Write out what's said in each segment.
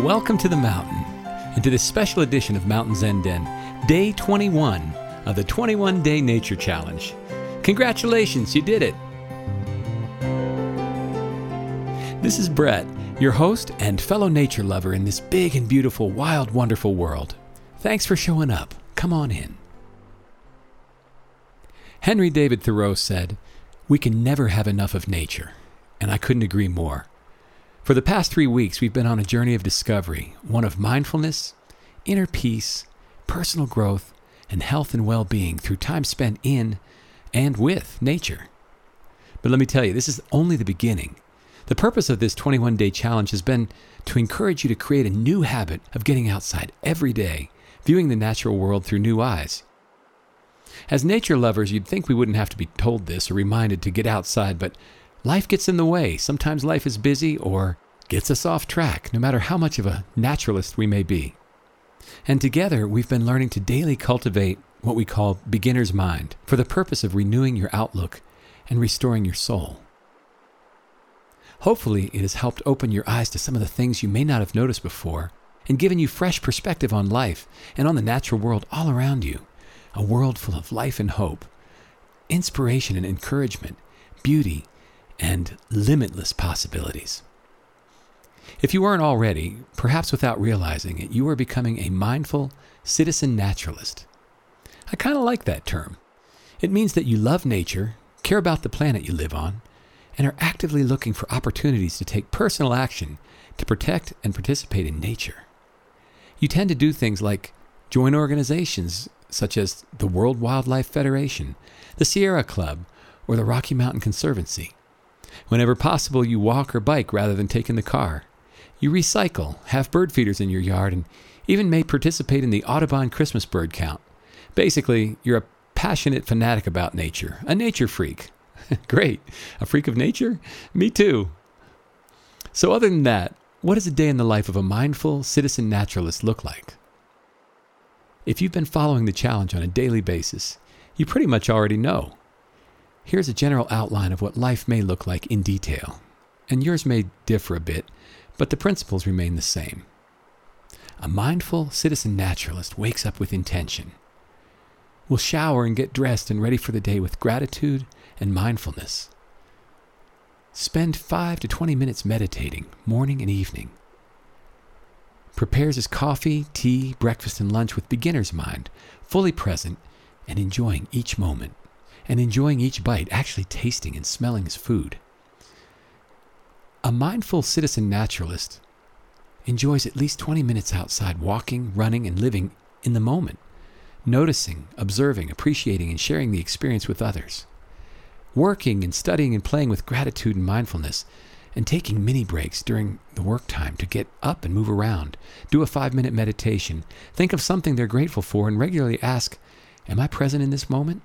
Well, welcome to the mountain and to this special edition of Mountain Zen Den, day 21 of the 21 Day Nature Challenge. Congratulations, you did it! This is Brett, your host and fellow nature lover in this big and beautiful, wild, wonderful world. Thanks for showing up. Come on in. Henry David Thoreau said, We can never have enough of nature, and I couldn't agree more. For the past three weeks, we've been on a journey of discovery, one of mindfulness, inner peace, personal growth, and health and well being through time spent in and with nature. But let me tell you, this is only the beginning. The purpose of this 21 day challenge has been to encourage you to create a new habit of getting outside every day, viewing the natural world through new eyes. As nature lovers, you'd think we wouldn't have to be told this or reminded to get outside, but Life gets in the way. Sometimes life is busy or gets us off track, no matter how much of a naturalist we may be. And together, we've been learning to daily cultivate what we call beginner's mind for the purpose of renewing your outlook and restoring your soul. Hopefully, it has helped open your eyes to some of the things you may not have noticed before and given you fresh perspective on life and on the natural world all around you. A world full of life and hope, inspiration and encouragement, beauty and limitless possibilities. If you aren't already, perhaps without realizing it, you are becoming a mindful citizen naturalist. I kind of like that term. It means that you love nature, care about the planet you live on, and are actively looking for opportunities to take personal action to protect and participate in nature. You tend to do things like join organizations such as the World Wildlife Federation, the Sierra Club, or the Rocky Mountain Conservancy. Whenever possible, you walk or bike rather than taking the car. You recycle, have bird feeders in your yard, and even may participate in the Audubon Christmas bird count. Basically, you're a passionate fanatic about nature, a nature freak. Great. A freak of nature? Me too. So, other than that, what does a day in the life of a mindful citizen naturalist look like? If you've been following the challenge on a daily basis, you pretty much already know. Here's a general outline of what life may look like in detail, and yours may differ a bit, but the principles remain the same. A mindful citizen naturalist wakes up with intention. Will shower and get dressed and ready for the day with gratitude and mindfulness. Spend 5 to 20 minutes meditating, morning and evening. Prepares his coffee, tea, breakfast, and lunch with beginner's mind, fully present and enjoying each moment and enjoying each bite, actually tasting and smelling his food. A mindful citizen naturalist enjoys at least 20 minutes outside walking, running, and living in the moment, noticing, observing, appreciating, and sharing the experience with others. Working and studying and playing with gratitude and mindfulness, and taking mini breaks during the work time to get up and move around, do a five minute meditation, think of something they're grateful for, and regularly ask, Am I present in this moment?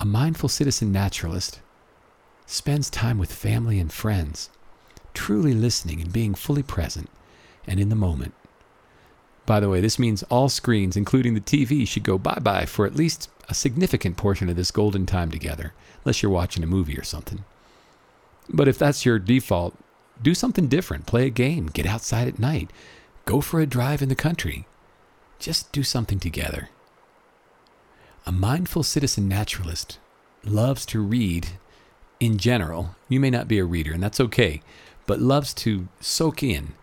A mindful citizen naturalist spends time with family and friends, truly listening and being fully present and in the moment. By the way, this means all screens, including the TV, should go bye bye for at least a significant portion of this golden time together, unless you're watching a movie or something. But if that's your default, do something different. Play a game, get outside at night, go for a drive in the country. Just do something together. A mindful citizen naturalist loves to read in general. You may not be a reader, and that's okay, but loves to soak in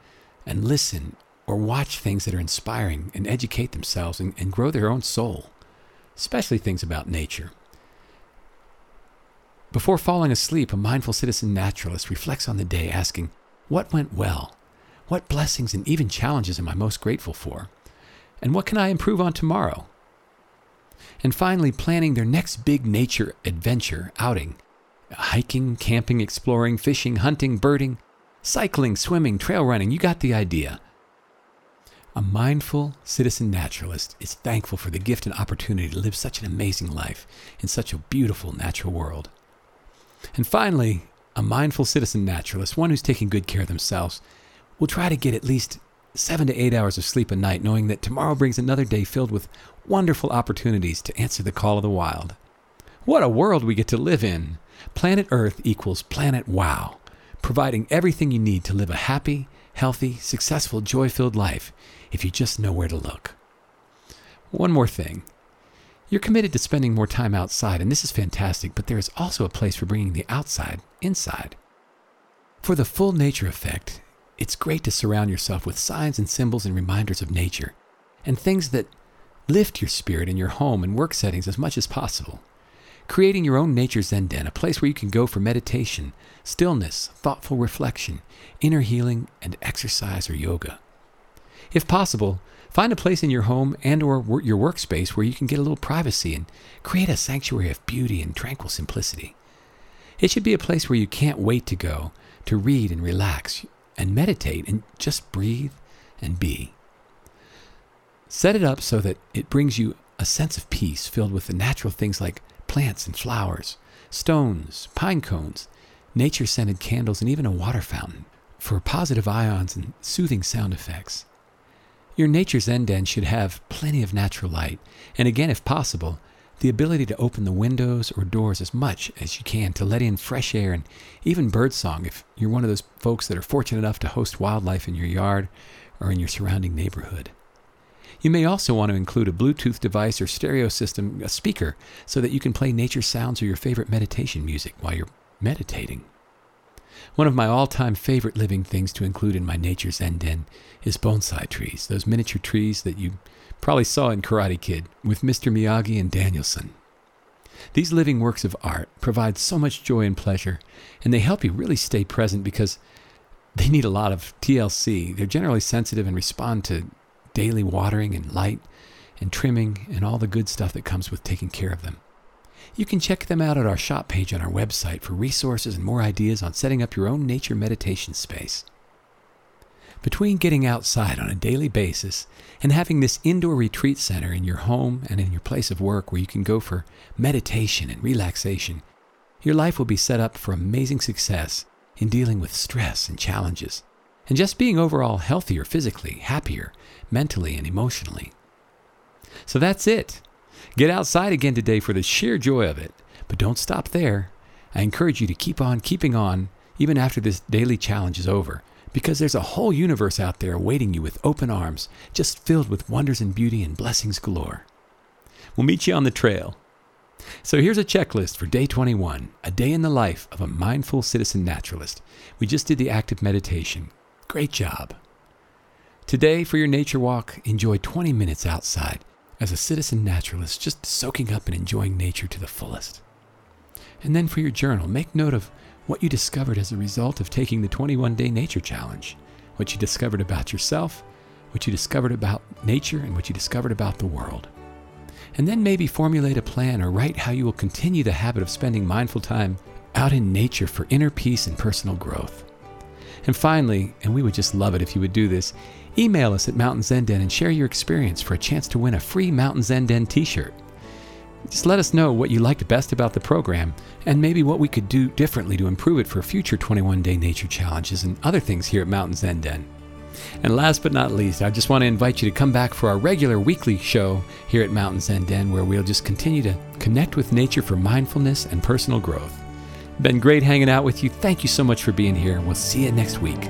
and listen or watch things that are inspiring and educate themselves and, and grow their own soul, especially things about nature. Before falling asleep, a mindful citizen naturalist reflects on the day, asking, What went well? What blessings and even challenges am I most grateful for? And what can I improve on tomorrow? And finally planning their next big nature adventure outing hiking, camping, exploring, fishing, hunting, birding, cycling, swimming, trail running. You got the idea. A mindful citizen naturalist is thankful for the gift and opportunity to live such an amazing life in such a beautiful natural world. And finally, a mindful citizen naturalist, one who's taking good care of themselves, will try to get at least seven to eight hours of sleep a night, knowing that tomorrow brings another day filled with wonderful opportunities to answer the call of the wild. What a world we get to live in! Planet Earth equals Planet Wow, providing everything you need to live a happy, healthy, successful, joy filled life if you just know where to look. One more thing. You're committed to spending more time outside, and this is fantastic, but there is also a place for bringing the outside inside. For the full nature effect, it's great to surround yourself with signs and symbols and reminders of nature, and things that lift your spirit in your home and work settings as much as possible. Creating your own nature Zen Den, a place where you can go for meditation, stillness, thoughtful reflection, inner healing, and exercise or yoga. If possible, Find a place in your home and or your workspace where you can get a little privacy and create a sanctuary of beauty and tranquil simplicity. It should be a place where you can't wait to go to read and relax and meditate and just breathe and be. Set it up so that it brings you a sense of peace filled with the natural things like plants and flowers, stones, pine cones, nature scented candles, and even a water fountain for positive ions and soothing sound effects. Your nature's Zen den should have plenty of natural light, and again, if possible, the ability to open the windows or doors as much as you can to let in fresh air and even birdsong if you're one of those folks that are fortunate enough to host wildlife in your yard or in your surrounding neighborhood. You may also want to include a Bluetooth device or stereo system, a speaker, so that you can play nature sounds or your favorite meditation music while you're meditating. One of my all time favorite living things to include in my Nature's Zen Den is bonsai trees, those miniature trees that you probably saw in Karate Kid with Mr. Miyagi and Daniel-san. These living works of art provide so much joy and pleasure, and they help you really stay present because they need a lot of TLC. They're generally sensitive and respond to daily watering and light and trimming and all the good stuff that comes with taking care of them. You can check them out at our shop page on our website for resources and more ideas on setting up your own nature meditation space. Between getting outside on a daily basis and having this indoor retreat center in your home and in your place of work where you can go for meditation and relaxation, your life will be set up for amazing success in dealing with stress and challenges, and just being overall healthier physically, happier, mentally, and emotionally. So that's it. Get outside again today for the sheer joy of it. But don't stop there. I encourage you to keep on keeping on even after this daily challenge is over, because there's a whole universe out there awaiting you with open arms, just filled with wonders and beauty and blessings galore. We'll meet you on the trail. So here's a checklist for day 21, a day in the life of a mindful citizen naturalist. We just did the active meditation. Great job. Today, for your nature walk, enjoy 20 minutes outside as a citizen naturalist, just soaking up and enjoying nature to the fullest. And then for your journal, make note of what you discovered as a result of taking the 21 day nature challenge, what you discovered about yourself, what you discovered about nature, and what you discovered about the world. And then maybe formulate a plan or write how you will continue the habit of spending mindful time out in nature for inner peace and personal growth. And finally, and we would just love it if you would do this, email us at Mountain Zen Den and share your experience for a chance to win a free Mountain Zen Den t shirt. Just let us know what you liked best about the program and maybe what we could do differently to improve it for future 21 day nature challenges and other things here at Mountain Zen Den. And last but not least, I just want to invite you to come back for our regular weekly show here at Mountain Zen Den, where we'll just continue to connect with nature for mindfulness and personal growth. Been great hanging out with you. Thank you so much for being here. We'll see you next week.